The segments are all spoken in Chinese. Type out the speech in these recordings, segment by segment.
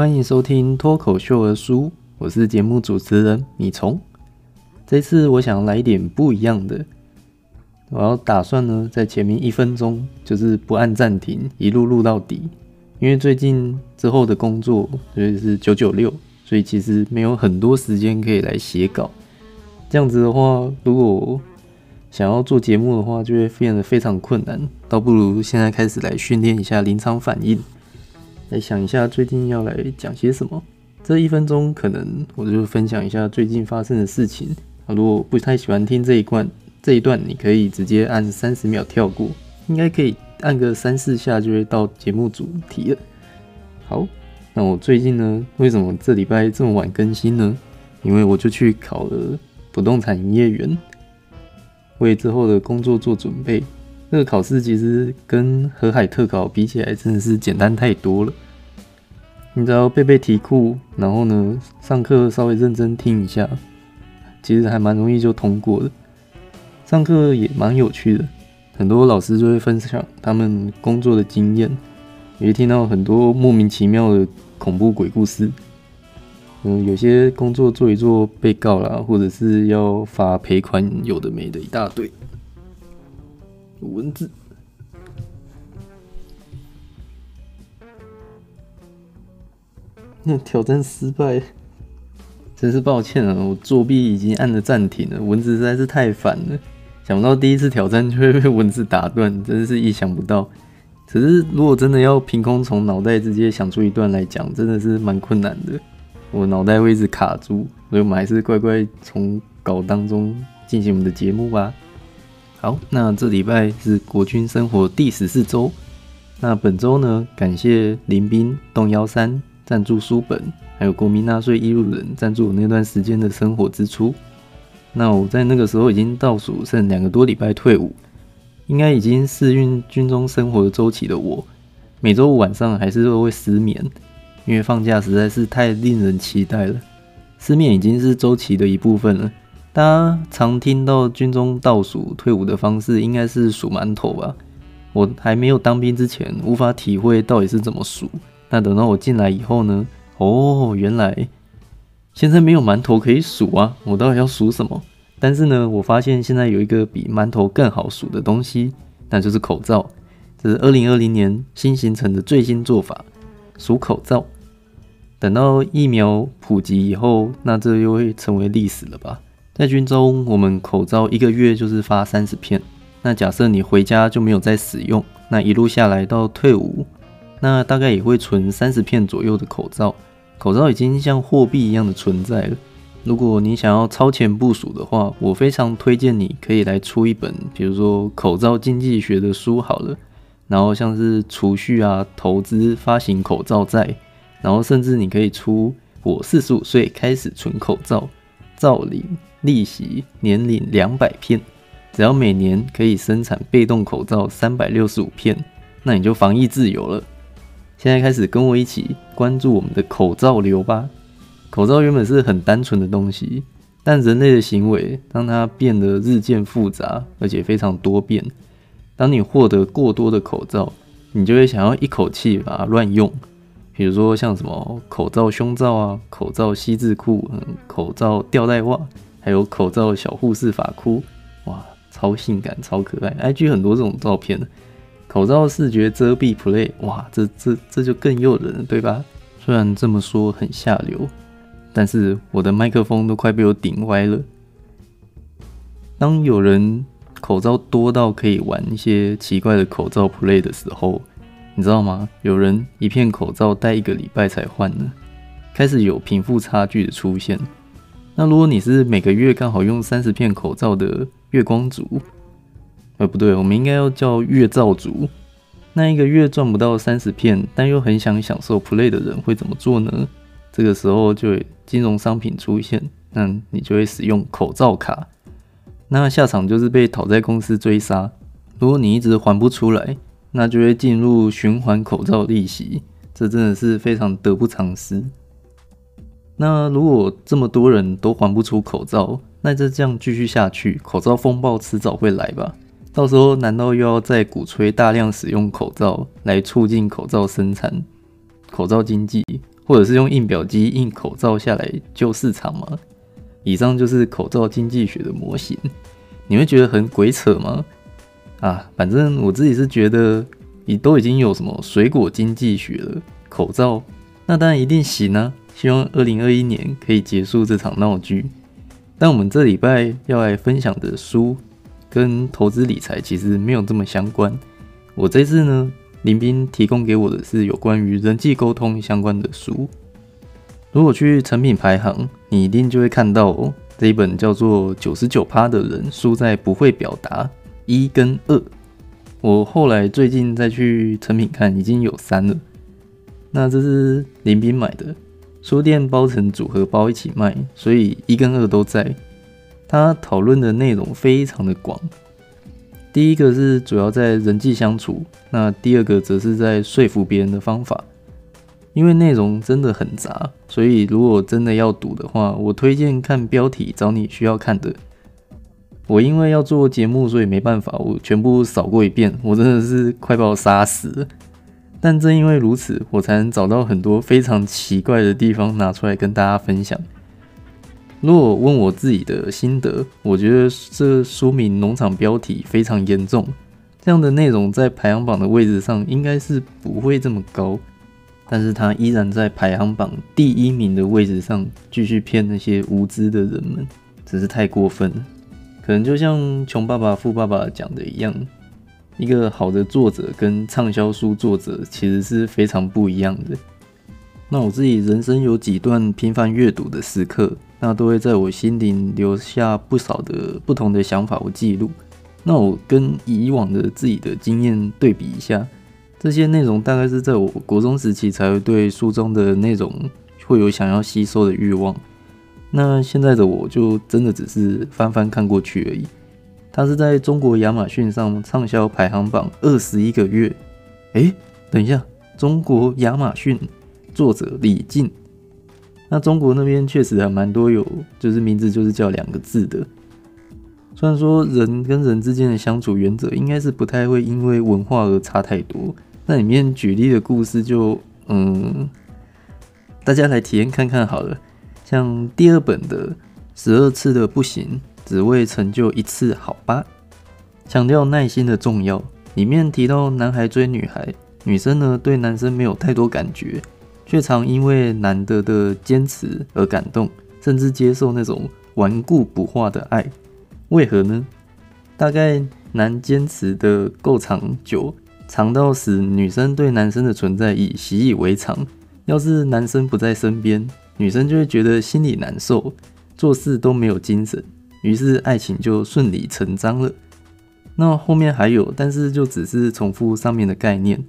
欢迎收听脱口秀的书，我是节目主持人米虫。这次我想来一点不一样的，我要打算呢，在前面一分钟就是不按暂停，一路录到底。因为最近之后的工作所以是九九六，所以其实没有很多时间可以来写稿。这样子的话，如果想要做节目的话，就会变得非常困难。倒不如现在开始来训练一下临场反应，来想一下最近要来讲些什么。这一分钟可能我就分享一下最近发生的事情。啊如果不太喜欢听这一段，这一段你可以直接按三十秒跳过，应该可以按个三四下就会到节目主题了。好，那我最近呢，为什么这礼拜这么晚更新呢？因为我就去考了不动产营业员。为之后的工作做准备。这个考试其实跟河海特考比起来，真的是简单太多了。你只要背背题库，然后呢，上课稍微认真听一下，其实还蛮容易就通过的。上课也蛮有趣的，很多老师就会分享他们工作的经验，也会听到很多莫名其妙的恐怖鬼故事。嗯，有些工作做一做被告啦，或者是要罚赔款，有的没的一大堆。文字，那挑战失败，真是抱歉啊！我作弊已经按了暂停了，文字实在是太烦了。想不到第一次挑战就会被文字打断，真是意想不到。只是如果真的要凭空从脑袋直接想出一段来讲，真的是蛮困难的。我脑袋会一直卡住，所以我们还是乖乖从稿当中进行我们的节目吧。好，那这礼拜是国军生活第十四周。那本周呢，感谢林兵、动幺三赞助书本，还有国民纳税义务人赞助我那段时间的生活支出。那我在那个时候已经倒数剩两个多礼拜退伍，应该已经适应军中生活的周期的我，每周五晚上还是会失眠。因为放假实在是太令人期待了，失眠已经是周期的一部分了。大家常听到军中倒数退伍的方式，应该是数馒头吧？我还没有当兵之前，无法体会到底是怎么数。那等到我进来以后呢？哦，原来现在没有馒头可以数啊！我到底要数什么？但是呢，我发现现在有一个比馒头更好数的东西，那就是口罩。这是二零二零年新形成的最新做法。数口罩，等到疫苗普及以后，那这又会成为历史了吧？在军中，我们口罩一个月就是发三十片。那假设你回家就没有再使用，那一路下来到退伍，那大概也会存三十片左右的口罩。口罩已经像货币一样的存在了。如果你想要超前部署的话，我非常推荐你可以来出一本，比如说口罩经济学的书好了。然后像是储蓄啊、投资、发行口罩债，然后甚至你可以出我四十五岁开始存口罩，照领利息，年领两百片，只要每年可以生产被动口罩三百六十五片，那你就防疫自由了。现在开始跟我一起关注我们的口罩流吧。口罩原本是很单纯的东西，但人类的行为让它变得日渐复杂，而且非常多变。当你获得过多的口罩，你就会想要一口气把它乱用。比如说像什么口罩胸罩啊、口罩西字裤、嗯、口罩吊带袜，还有口罩小护士法箍，哇，超性感、超可爱。IG 很多这种照片，口罩视觉遮蔽 Play，哇，这这这就更诱人了，对吧？虽然这么说很下流，但是我的麦克风都快被我顶歪了。当有人口罩多到可以玩一些奇怪的口罩 play 的时候，你知道吗？有人一片口罩戴一个礼拜才换呢，开始有贫富差距的出现。那如果你是每个月刚好用三十片口罩的月光族，呃，不对，我们应该要叫月照族。那一个月赚不到三十片，但又很想享受 play 的人会怎么做呢？这个时候就会金融商品出现，那你就会使用口罩卡。那下场就是被讨债公司追杀。如果你一直还不出来，那就会进入循环口罩利息，这真的是非常得不偿失。那如果这么多人都还不出口罩，那就这样继续下去，口罩风暴迟早会来吧？到时候难道又要再鼓吹大量使用口罩来促进口罩生产？口罩经济，或者是用印表机印口罩下来救市场吗？以上就是口罩经济学的模型，你会觉得很鬼扯吗？啊，反正我自己是觉得，你都已经有什么水果经济学了，口罩那当然一定行啊！希望二零二一年可以结束这场闹剧。但我们这礼拜要来分享的书，跟投资理财其实没有这么相关。我这次呢，林斌提供给我的是有关于人际沟通相关的书。如果去成品排行，你一定就会看到哦，这一本叫做《九十九趴的人输在不会表达一跟二》。我后来最近再去成品看，已经有三了。那这是林斌买的。书店包成组合包一起卖，所以一跟二都在。他讨论的内容非常的广，第一个是主要在人际相处，那第二个则是在说服别人的方法。因为内容真的很杂，所以如果真的要读的话，我推荐看标题找你需要看的。我因为要做节目，所以没办法，我全部扫过一遍，我真的是快把我杀死了。但正因为如此，我才能找到很多非常奇怪的地方拿出来跟大家分享。如果问我自己的心得，我觉得这书名农场标题非常严重，这样的内容在排行榜的位置上应该是不会这么高，但是它依然在排行榜第一名的位置上继续骗那些无知的人们，真是太过分了。可能就像《穷爸爸富爸爸》讲的一样。一个好的作者跟畅销书作者其实是非常不一样的。那我自己人生有几段频繁阅读的时刻，那都会在我心里留下不少的不同的想法或记录。那我跟以往的自己的经验对比一下，这些内容大概是在我国中时期才会对书中的内容会有想要吸收的欲望。那现在的我就真的只是翻翻看过去而已。它是在中国亚马逊上畅销排行榜二十一个月。诶，等一下，中国亚马逊作者李静，那中国那边确实还蛮多有，就是名字就是叫两个字的。虽然说人跟人之间的相处原则应该是不太会因为文化而差太多，那里面举例的故事就嗯，大家来体验看看好了。像第二本的十二次的不行。只为成就一次，好吧？强调耐心的重要。里面提到，男孩追女孩，女生呢对男生没有太多感觉，却常因为难得的坚持而感动，甚至接受那种顽固不化的爱。为何呢？大概男坚持的够长久，长到使女生对男生的存在已习以为常。要是男生不在身边，女生就会觉得心里难受，做事都没有精神。于是爱情就顺理成章了。那后面还有，但是就只是重复上面的概念。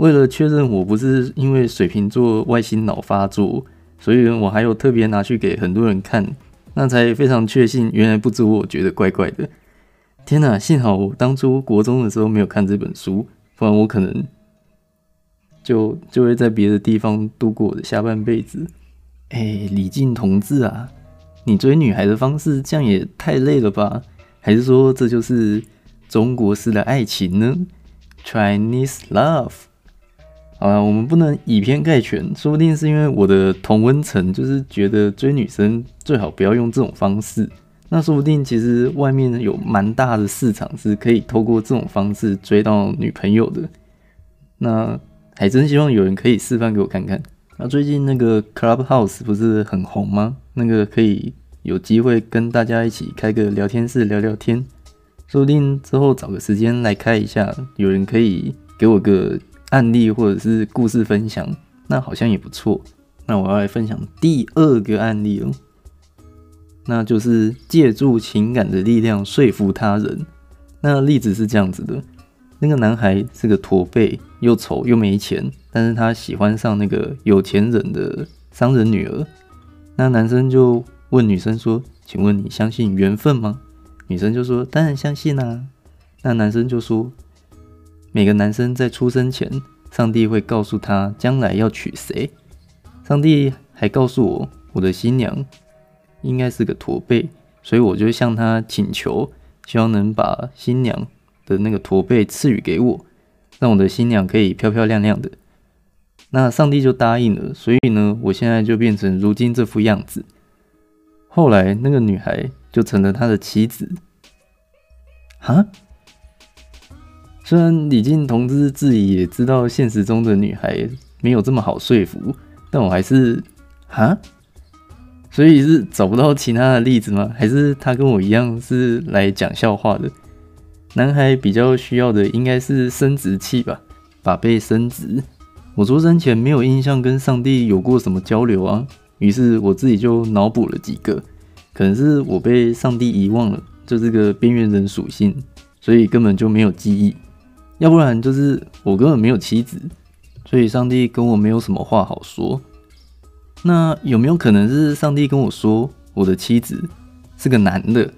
为了确认我不是因为水瓶座外星脑发作，所以我还有特别拿去给很多人看，那才非常确信原来不止我觉得怪怪的。天哪，幸好我当初国中的时候没有看这本书，不然我可能就就会在别的地方度过我的下半辈子。哎，李靖同志啊！你追女孩的方式这样也太累了吧？还是说这就是中国式的爱情呢？Chinese love。好了，我们不能以偏概全，说不定是因为我的同温层就是觉得追女生最好不要用这种方式。那说不定其实外面有蛮大的市场是可以透过这种方式追到女朋友的。那还真希望有人可以示范给我看看。那最近那个 Clubhouse 不是很红吗？那个可以有机会跟大家一起开个聊天室聊聊天，说不定之后找个时间来开一下，有人可以给我个案例或者是故事分享，那好像也不错。那我要来分享第二个案例哦，那就是借助情感的力量说服他人。那例子是这样子的。那个男孩是个驼背，又丑又没钱，但是他喜欢上那个有钱人的商人女儿。那男生就问女生说：“请问你相信缘分吗？”女生就说：“当然相信啊。”那男生就说：“每个男生在出生前，上帝会告诉他将来要娶谁。上帝还告诉我，我的新娘应该是个驼背，所以我就向他请求，希望能把新娘。”的那个驼背赐予给我，让我的新娘可以漂漂亮亮的。那上帝就答应了，所以呢，我现在就变成如今这副样子。后来那个女孩就成了他的妻子。哈？虽然李靖同志自己也知道现实中的女孩没有这么好说服，但我还是哈？所以是找不到其他的例子吗？还是他跟我一样是来讲笑话的？男孩比较需要的应该是生殖器吧，把被生殖。我出生前没有印象跟上帝有过什么交流啊，于是我自己就脑补了几个，可能是我被上帝遗忘了，就这个边缘人属性，所以根本就没有记忆；要不然就是我根本没有妻子，所以上帝跟我没有什么话好说。那有没有可能是上帝跟我说，我的妻子是个男的？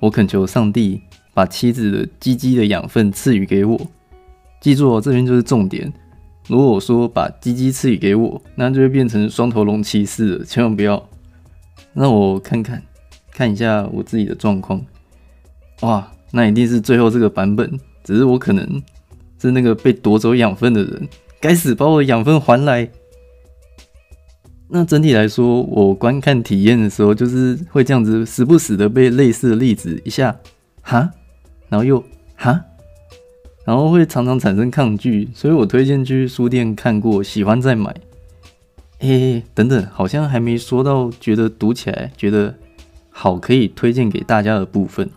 我恳求上帝把妻子的鸡鸡的养分赐予给我。记住哦，这边就是重点。如果我说把鸡鸡赐予给我，那就会变成双头龙骑士了，千万不要。让我看看，看一下我自己的状况。哇，那一定是最后这个版本，只是我可能是那个被夺走养分的人，该死，把我养分还来。那整体来说，我观看体验的时候，就是会这样子，时不时的被类似的例子一下，哈，然后又哈。然后会常常产生抗拒，所以我推荐去书店看过，喜欢再买。嘿嘿，等等，好像还没说到觉得读起来觉得好可以推荐给大家的部分。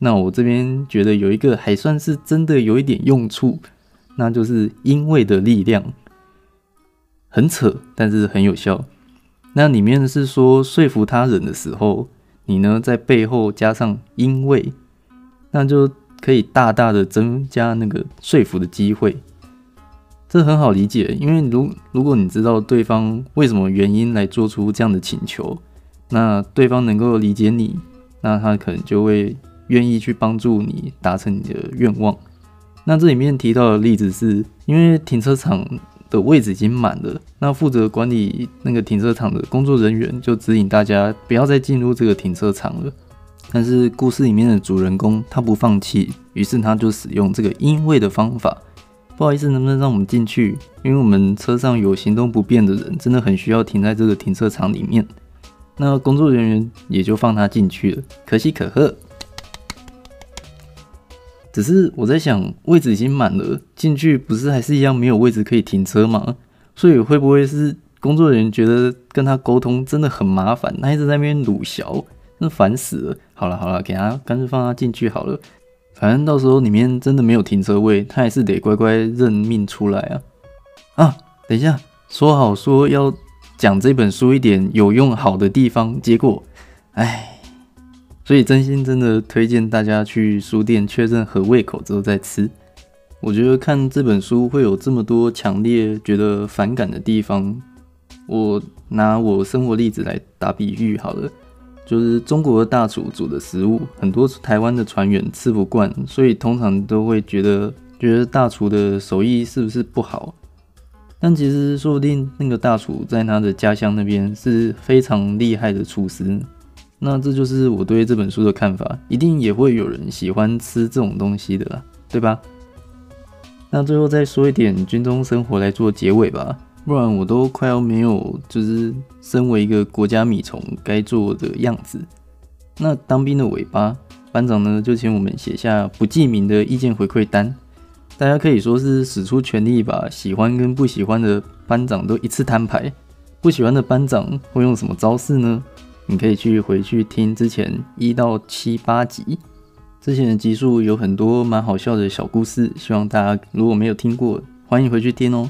那我这边觉得有一个还算是真的有一点用处，那就是因为的力量，很扯，但是很有效。那里面是说说服他人的时候，你呢在背后加上因为，那就。可以大大的增加那个说服的机会，这很好理解，因为如如果你知道对方为什么原因来做出这样的请求，那对方能够理解你，那他可能就会愿意去帮助你达成你的愿望。那这里面提到的例子是，因为停车场的位置已经满了，那负责管理那个停车场的工作人员就指引大家不要再进入这个停车场了。但是故事里面的主人公他不放弃，于是他就使用这个因为的方法。不好意思，能不能让我们进去？因为我们车上有行动不便的人，真的很需要停在这个停车场里面。那工作人员也就放他进去了，可喜可贺。只是我在想，位置已经满了，进去不是还是一样没有位置可以停车吗？所以会不会是工作人员觉得跟他沟通真的很麻烦，他一直在那边鲁小？那烦死了！好了好了，给他干脆放他进去好了。反正到时候里面真的没有停车位，他还是得乖乖认命出来啊！啊，等一下，说好说要讲这本书一点有用好的地方，结果，唉，所以真心真的推荐大家去书店确认合胃口之后再吃。我觉得看这本书会有这么多强烈觉得反感的地方，我拿我生活例子来打比喻好了。就是中国的大厨煮的食物，很多台湾的船员吃不惯，所以通常都会觉得觉得大厨的手艺是不是不好？但其实说不定那个大厨在他的家乡那边是非常厉害的厨师。那这就是我对这本书的看法，一定也会有人喜欢吃这种东西的啦，对吧？那最后再说一点军中生活来做结尾吧。不然我都快要没有，就是身为一个国家米虫该做的样子。那当兵的尾巴，班长呢就请我们写下不记名的意见回馈单。大家可以说是使出全力把喜欢跟不喜欢的班长都一次摊牌。不喜欢的班长会用什么招式呢？你可以去回去听之前一到七八集，之前的集数有很多蛮好笑的小故事，希望大家如果没有听过，欢迎回去听哦。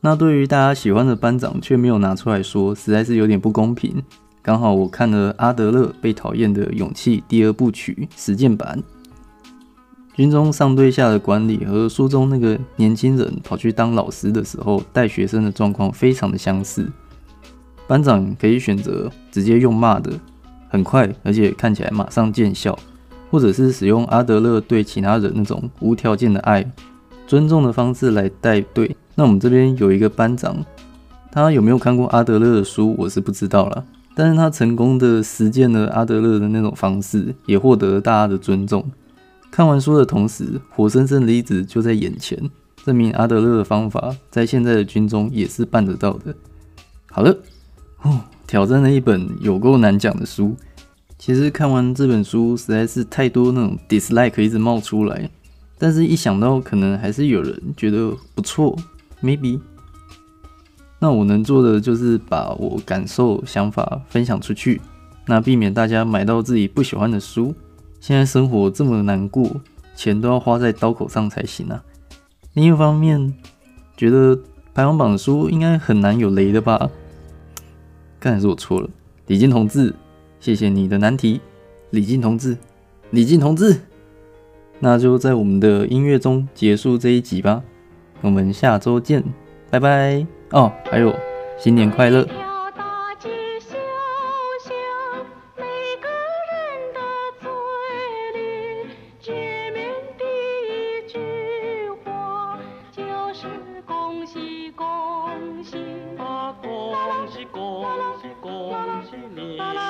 那对于大家喜欢的班长却没有拿出来说，实在是有点不公平。刚好我看了阿德勒《被讨厌的勇气》第二部曲实践版，军中上对下的管理和书中那个年轻人跑去当老师的时候带学生的状况非常的相似。班长可以选择直接用骂的，很快而且看起来马上见效，或者是使用阿德勒对其他人那种无条件的爱、尊重的方式来带队。那我们这边有一个班长，他有没有看过阿德勒的书，我是不知道啦。但是他成功的实践了阿德勒的那种方式，也获得了大家的尊重。看完书的同时，活生生的例子就在眼前。证明阿德勒的方法在现在的军中也是办得到的。好了，哦，挑战了一本有够难讲的书。其实看完这本书，实在是太多那种 dislike 一直冒出来。但是，一想到可能还是有人觉得不错，maybe，那我能做的就是把我感受、想法分享出去，那避免大家买到自己不喜欢的书。现在生活这么难过，钱都要花在刀口上才行啊。另一方面，觉得排行榜的书应该很难有雷的吧？看来是我错了，李靖同志。谢谢你的难题，李靖同志，李靖同志，那就在我们的音乐中结束这一集吧。我们下周见，拜拜。哦，还有新年快乐。